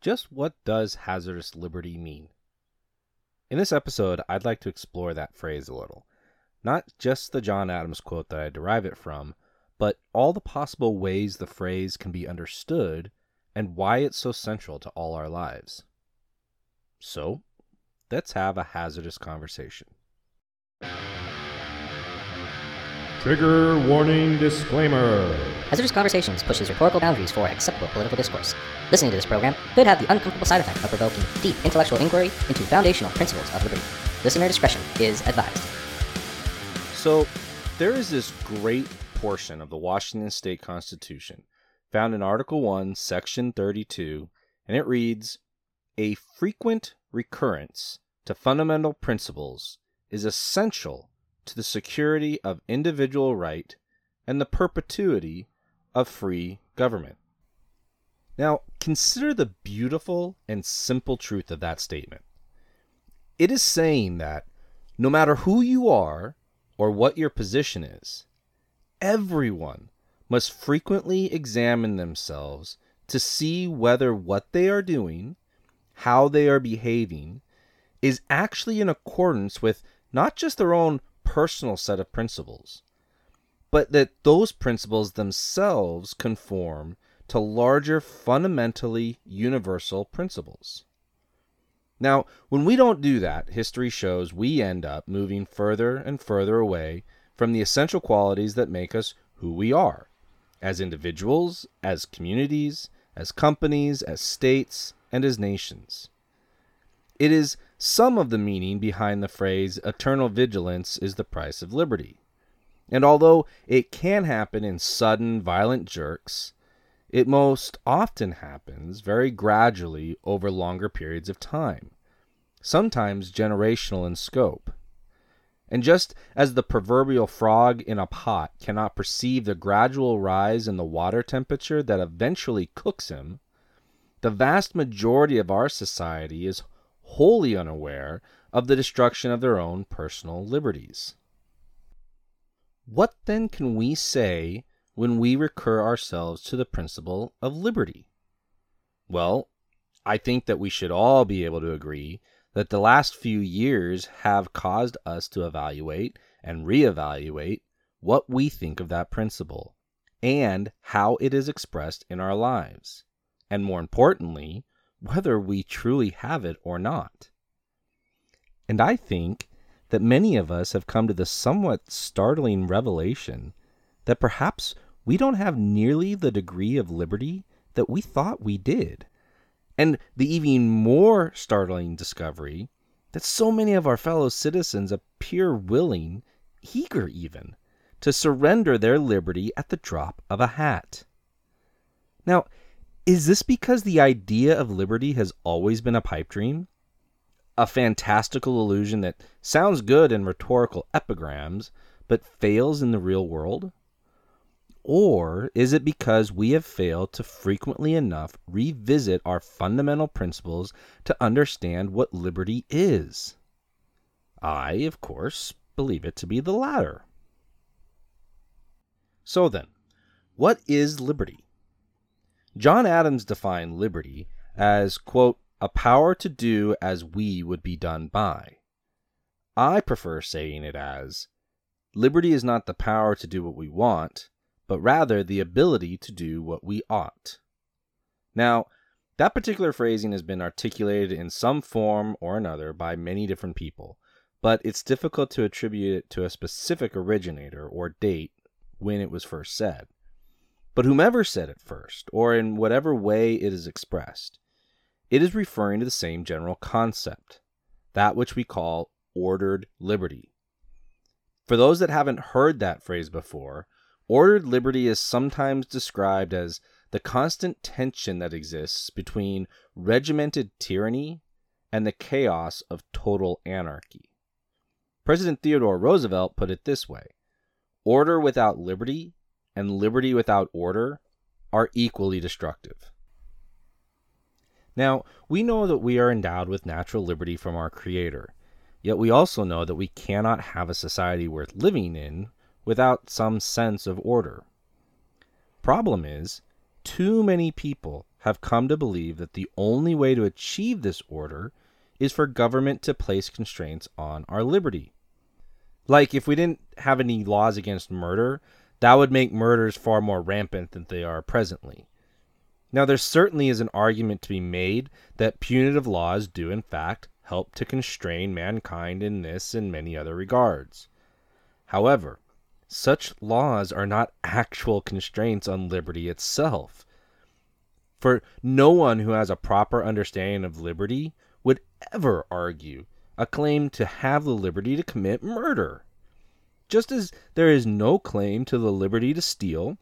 just what does hazardous liberty mean? In this episode, I'd like to explore that phrase a little. Not just the John Adams quote that I derive it from, but all the possible ways the phrase can be understood and why it's so central to all our lives. So, let's have a hazardous conversation. Trigger warning disclaimer. Hazardous Conversations pushes rhetorical boundaries for acceptable political discourse. Listening to this program could have the uncomfortable side effect of provoking deep intellectual inquiry into foundational principles of liberty. Listener discretion is advised. So, there is this great portion of the Washington State Constitution found in Article 1, Section 32, and it reads A frequent recurrence to fundamental principles is essential to the security of individual right and the perpetuity of free government. Now, consider the beautiful and simple truth of that statement. It is saying that no matter who you are or what your position is, everyone must frequently examine themselves to see whether what they are doing, how they are behaving, is actually in accordance with not just their own personal set of principles, but that those principles themselves conform to larger, fundamentally universal principles. Now, when we don't do that, history shows we end up moving further and further away from the essential qualities that make us who we are as individuals, as communities, as companies, as states, and as nations. It is some of the meaning behind the phrase eternal vigilance is the price of liberty. And although it can happen in sudden, violent jerks, it most often happens very gradually over longer periods of time, sometimes generational in scope. And just as the proverbial frog in a pot cannot perceive the gradual rise in the water temperature that eventually cooks him, the vast majority of our society is wholly unaware of the destruction of their own personal liberties. What then can we say when we recur ourselves to the principle of liberty? Well, I think that we should all be able to agree that the last few years have caused us to evaluate and reevaluate what we think of that principle and how it is expressed in our lives. And more importantly, whether we truly have it or not. And I think that many of us have come to the somewhat startling revelation that perhaps we don't have nearly the degree of liberty that we thought we did. And the even more startling discovery that so many of our fellow citizens appear willing, eager even, to surrender their liberty at the drop of a hat. Now, is this because the idea of liberty has always been a pipe dream? A fantastical illusion that sounds good in rhetorical epigrams, but fails in the real world? Or is it because we have failed to frequently enough revisit our fundamental principles to understand what liberty is? I, of course, believe it to be the latter. So then, what is liberty? John Adams defined liberty as, quote, a power to do as we would be done by. I prefer saying it as liberty is not the power to do what we want, but rather the ability to do what we ought. Now, that particular phrasing has been articulated in some form or another by many different people, but it's difficult to attribute it to a specific originator or date when it was first said. But whomever said it first, or in whatever way it is expressed, it is referring to the same general concept, that which we call ordered liberty. For those that haven't heard that phrase before, ordered liberty is sometimes described as the constant tension that exists between regimented tyranny and the chaos of total anarchy. President Theodore Roosevelt put it this way Order without liberty and liberty without order are equally destructive. Now, we know that we are endowed with natural liberty from our Creator, yet we also know that we cannot have a society worth living in without some sense of order. Problem is, too many people have come to believe that the only way to achieve this order is for government to place constraints on our liberty. Like, if we didn't have any laws against murder, that would make murders far more rampant than they are presently. Now, there certainly is an argument to be made that punitive laws do, in fact, help to constrain mankind in this and many other regards. However, such laws are not actual constraints on liberty itself. For no one who has a proper understanding of liberty would ever argue a claim to have the liberty to commit murder. Just as there is no claim to the liberty to steal,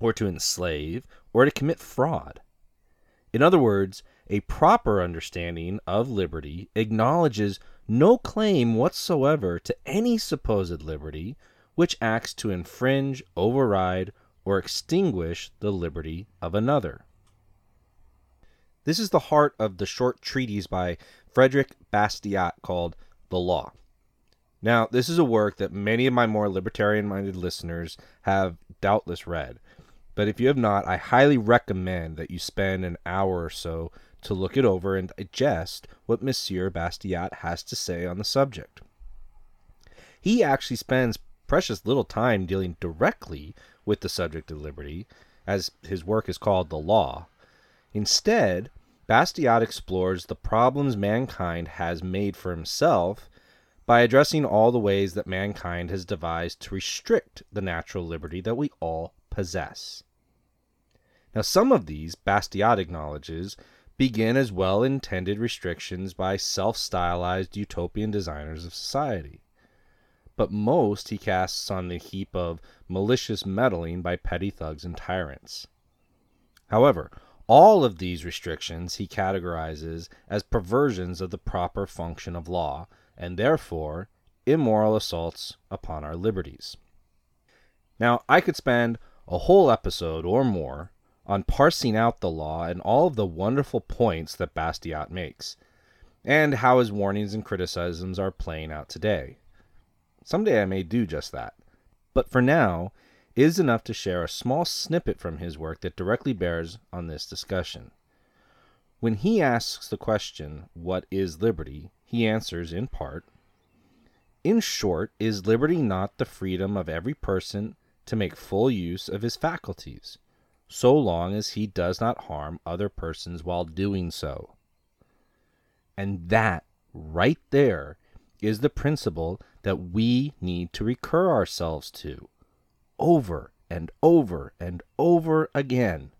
or to enslave, or to commit fraud. In other words, a proper understanding of liberty acknowledges no claim whatsoever to any supposed liberty which acts to infringe, override, or extinguish the liberty of another. This is the heart of the short treatise by Frederick Bastiat called The Law. Now, this is a work that many of my more libertarian minded listeners have doubtless read. But if you have not, I highly recommend that you spend an hour or so to look it over and digest what Monsieur Bastiat has to say on the subject. He actually spends precious little time dealing directly with the subject of liberty, as his work is called The Law. Instead, Bastiat explores the problems mankind has made for himself by addressing all the ways that mankind has devised to restrict the natural liberty that we all possess. Now, some of these, Bastiat acknowledges, begin as well intended restrictions by self stylized utopian designers of society. But most he casts on the heap of malicious meddling by petty thugs and tyrants. However, all of these restrictions he categorizes as perversions of the proper function of law, and therefore immoral assaults upon our liberties. Now, I could spend a whole episode or more on parsing out the law and all of the wonderful points that Bastiat makes, and how his warnings and criticisms are playing out today. Someday I may do just that. But for now, is enough to share a small snippet from his work that directly bears on this discussion. When he asks the question, What is liberty? He answers in part, In short, is liberty not the freedom of every person to make full use of his faculties? so long as he does not harm other persons while doing so. And that, right there, is the principle that we need to recur ourselves to over and over and over again.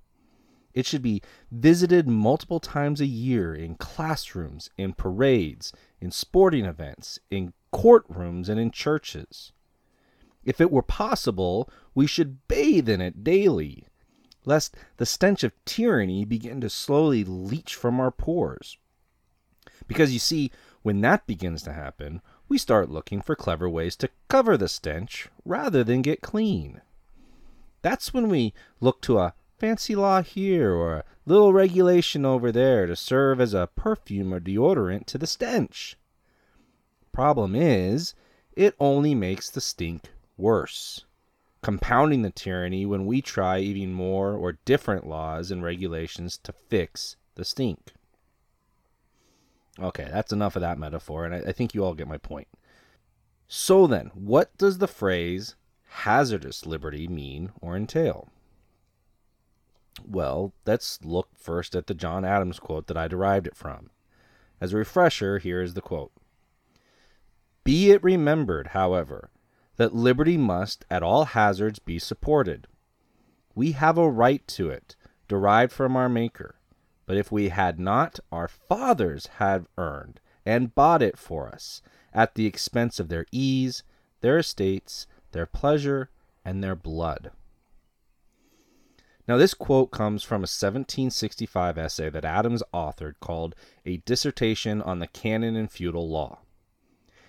It should be visited multiple times a year in classrooms, in parades, in sporting events, in courtrooms, and in churches. If it were possible, we should bathe in it daily lest the stench of tyranny begin to slowly leach from our pores. Because you see, when that begins to happen, we start looking for clever ways to cover the stench rather than get clean. That's when we look to a fancy law here or a little regulation over there to serve as a perfume or deodorant to the stench. Problem is, it only makes the stink worse compounding the tyranny when we try even more or different laws and regulations to fix the stink. Okay, that's enough of that metaphor, and I, I think you all get my point. So then, what does the phrase hazardous liberty mean or entail? Well, let's look first at the John Adams quote that I derived it from. As a refresher, here is the quote Be it remembered, however, that liberty must at all hazards be supported. We have a right to it, derived from our Maker. But if we had not, our fathers had earned and bought it for us, at the expense of their ease, their estates, their pleasure, and their blood. Now, this quote comes from a 1765 essay that Adams authored called A Dissertation on the Canon and Feudal Law.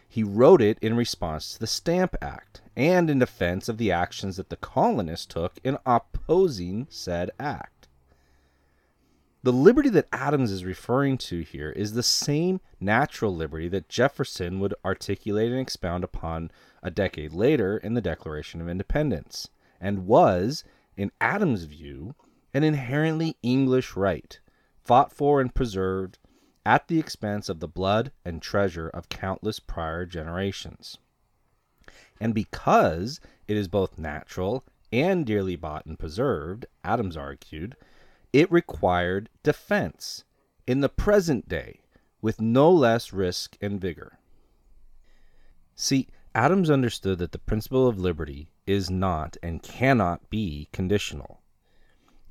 He wrote it in response to the Stamp Act and in defense of the actions that the colonists took in opposing said act. The liberty that Adams is referring to here is the same natural liberty that Jefferson would articulate and expound upon a decade later in the Declaration of Independence, and was, in Adams' view, an inherently English right, fought for and preserved at the expense of the blood and treasure of countless prior generations. And because it is both natural and dearly bought and preserved, Adams argued, it required defense in the present day with no less risk and vigor. See, Adams understood that the principle of liberty is not and cannot be conditional.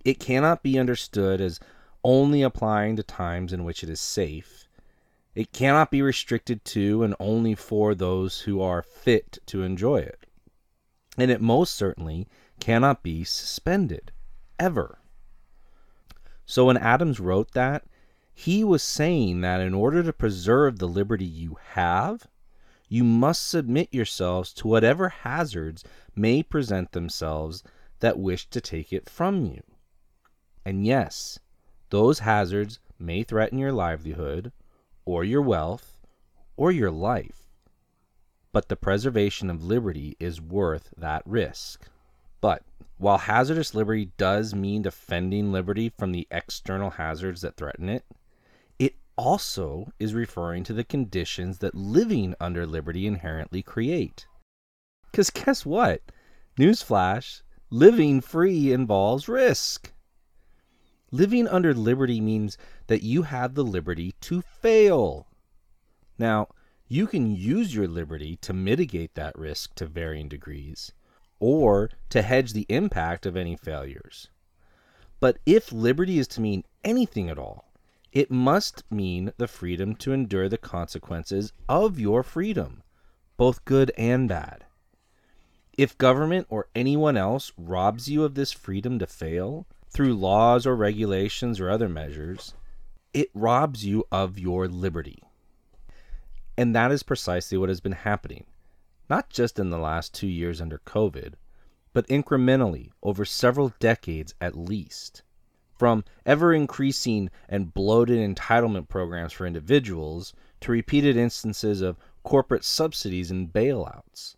It cannot be understood as only applying to times in which it is safe. It cannot be restricted to and only for those who are fit to enjoy it. And it most certainly cannot be suspended, ever. So when Adams wrote that, he was saying that in order to preserve the liberty you have, you must submit yourselves to whatever hazards may present themselves that wish to take it from you. And yes, those hazards may threaten your livelihood, or your wealth, or your life. But the preservation of liberty is worth that risk. But while hazardous liberty does mean defending liberty from the external hazards that threaten it, also is referring to the conditions that living under liberty inherently create. Because guess what? Newsflash living free involves risk. Living under liberty means that you have the liberty to fail. Now, you can use your liberty to mitigate that risk to varying degrees, or to hedge the impact of any failures. But if liberty is to mean anything at all, it must mean the freedom to endure the consequences of your freedom, both good and bad. If government or anyone else robs you of this freedom to fail, through laws or regulations or other measures, it robs you of your liberty. And that is precisely what has been happening, not just in the last two years under COVID, but incrementally over several decades at least. From ever increasing and bloated entitlement programs for individuals to repeated instances of corporate subsidies and bailouts.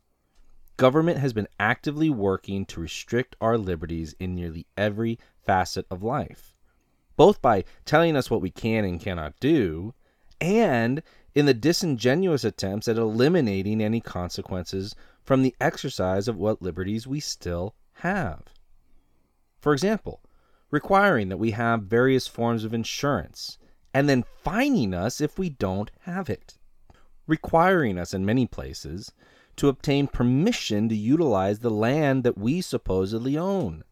Government has been actively working to restrict our liberties in nearly every facet of life, both by telling us what we can and cannot do, and in the disingenuous attempts at eliminating any consequences from the exercise of what liberties we still have. For example, requiring that we have various forms of insurance and then fining us if we don't have it. Requiring us in many places to obtain permission to utilize the land that we supposedly own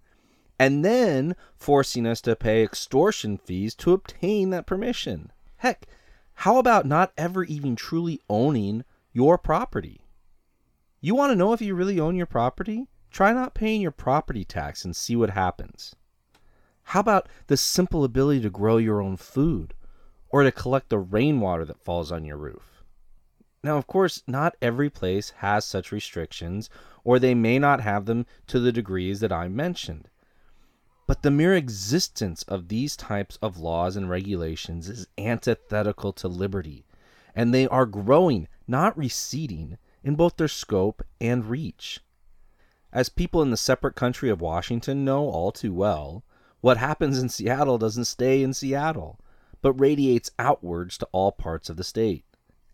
and then forcing us to pay extortion fees to obtain that permission. Heck, how about not ever even truly owning your property? You want to know if you really own your property? Try not paying your property tax and see what happens. How about the simple ability to grow your own food or to collect the rainwater that falls on your roof? Now, of course, not every place has such restrictions, or they may not have them to the degrees that I mentioned. But the mere existence of these types of laws and regulations is antithetical to liberty, and they are growing, not receding, in both their scope and reach. As people in the separate country of Washington know all too well, what happens in Seattle doesn't stay in Seattle, but radiates outwards to all parts of the state.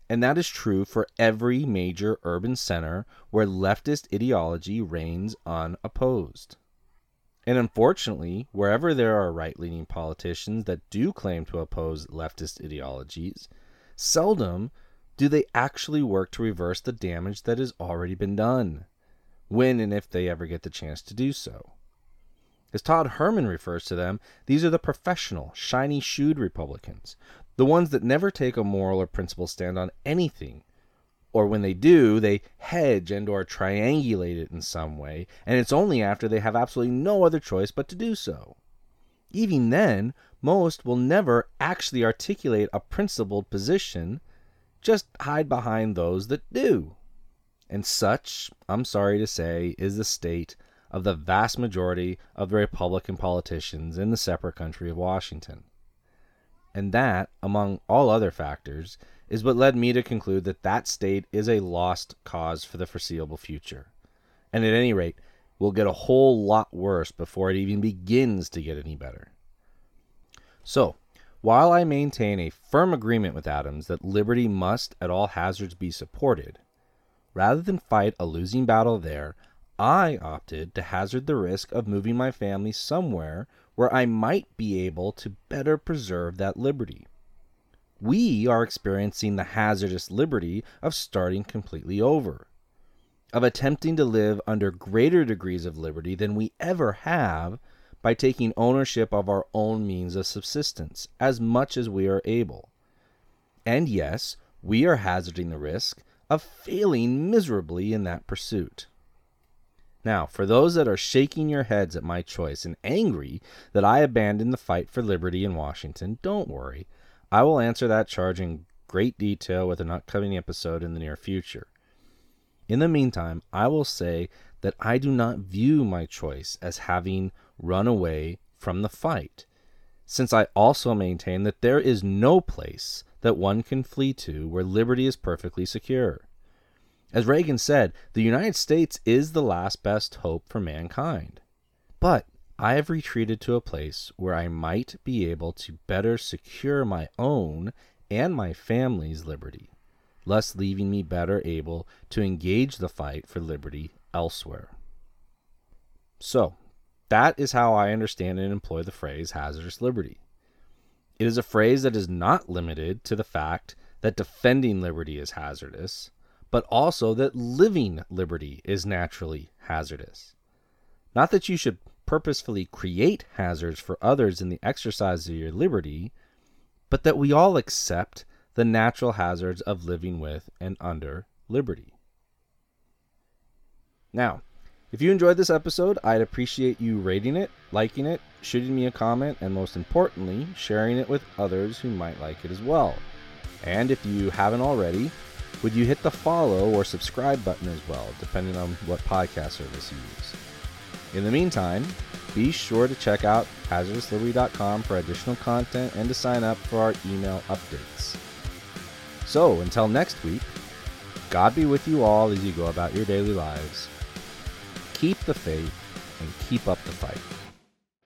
And that is true for every major urban center where leftist ideology reigns unopposed. And unfortunately, wherever there are right leaning politicians that do claim to oppose leftist ideologies, seldom do they actually work to reverse the damage that has already been done, when and if they ever get the chance to do so. As Todd Herman refers to them, these are the professional, shiny shoed Republicans, the ones that never take a moral or principled stand on anything or when they do, they hedge and or triangulate it in some way, and it's only after they have absolutely no other choice but to do so. Even then, most will never actually articulate a principled position, just hide behind those that do. And such, I'm sorry to say, is the state of the vast majority of the Republican politicians in the separate country of Washington. And that, among all other factors, is what led me to conclude that that state is a lost cause for the foreseeable future. And at any rate, will get a whole lot worse before it even begins to get any better. So, while I maintain a firm agreement with Adams that liberty must at all hazards be supported, rather than fight a losing battle there, I opted to hazard the risk of moving my family somewhere where I might be able to better preserve that liberty. We are experiencing the hazardous liberty of starting completely over, of attempting to live under greater degrees of liberty than we ever have by taking ownership of our own means of subsistence as much as we are able. And yes, we are hazarding the risk of failing miserably in that pursuit. Now, for those that are shaking your heads at my choice and angry that I abandoned the fight for liberty in Washington, don't worry. I will answer that charge in great detail with an upcoming episode in the near future. In the meantime, I will say that I do not view my choice as having run away from the fight, since I also maintain that there is no place that one can flee to where liberty is perfectly secure. As Reagan said, the United States is the last best hope for mankind. But I have retreated to a place where I might be able to better secure my own and my family's liberty, thus leaving me better able to engage the fight for liberty elsewhere. So, that is how I understand and employ the phrase hazardous liberty. It is a phrase that is not limited to the fact that defending liberty is hazardous, but also that living liberty is naturally hazardous. Not that you should purposefully create hazards for others in the exercise of your liberty, but that we all accept the natural hazards of living with and under liberty. Now, if you enjoyed this episode, I'd appreciate you rating it, liking it, shooting me a comment, and most importantly, sharing it with others who might like it as well. And if you haven't already, would you hit the follow or subscribe button as well, depending on what podcast service you use? In the meantime, be sure to check out hazardousliberty.com for additional content and to sign up for our email updates. So, until next week, God be with you all as you go about your daily lives. Keep the faith and keep up the fight.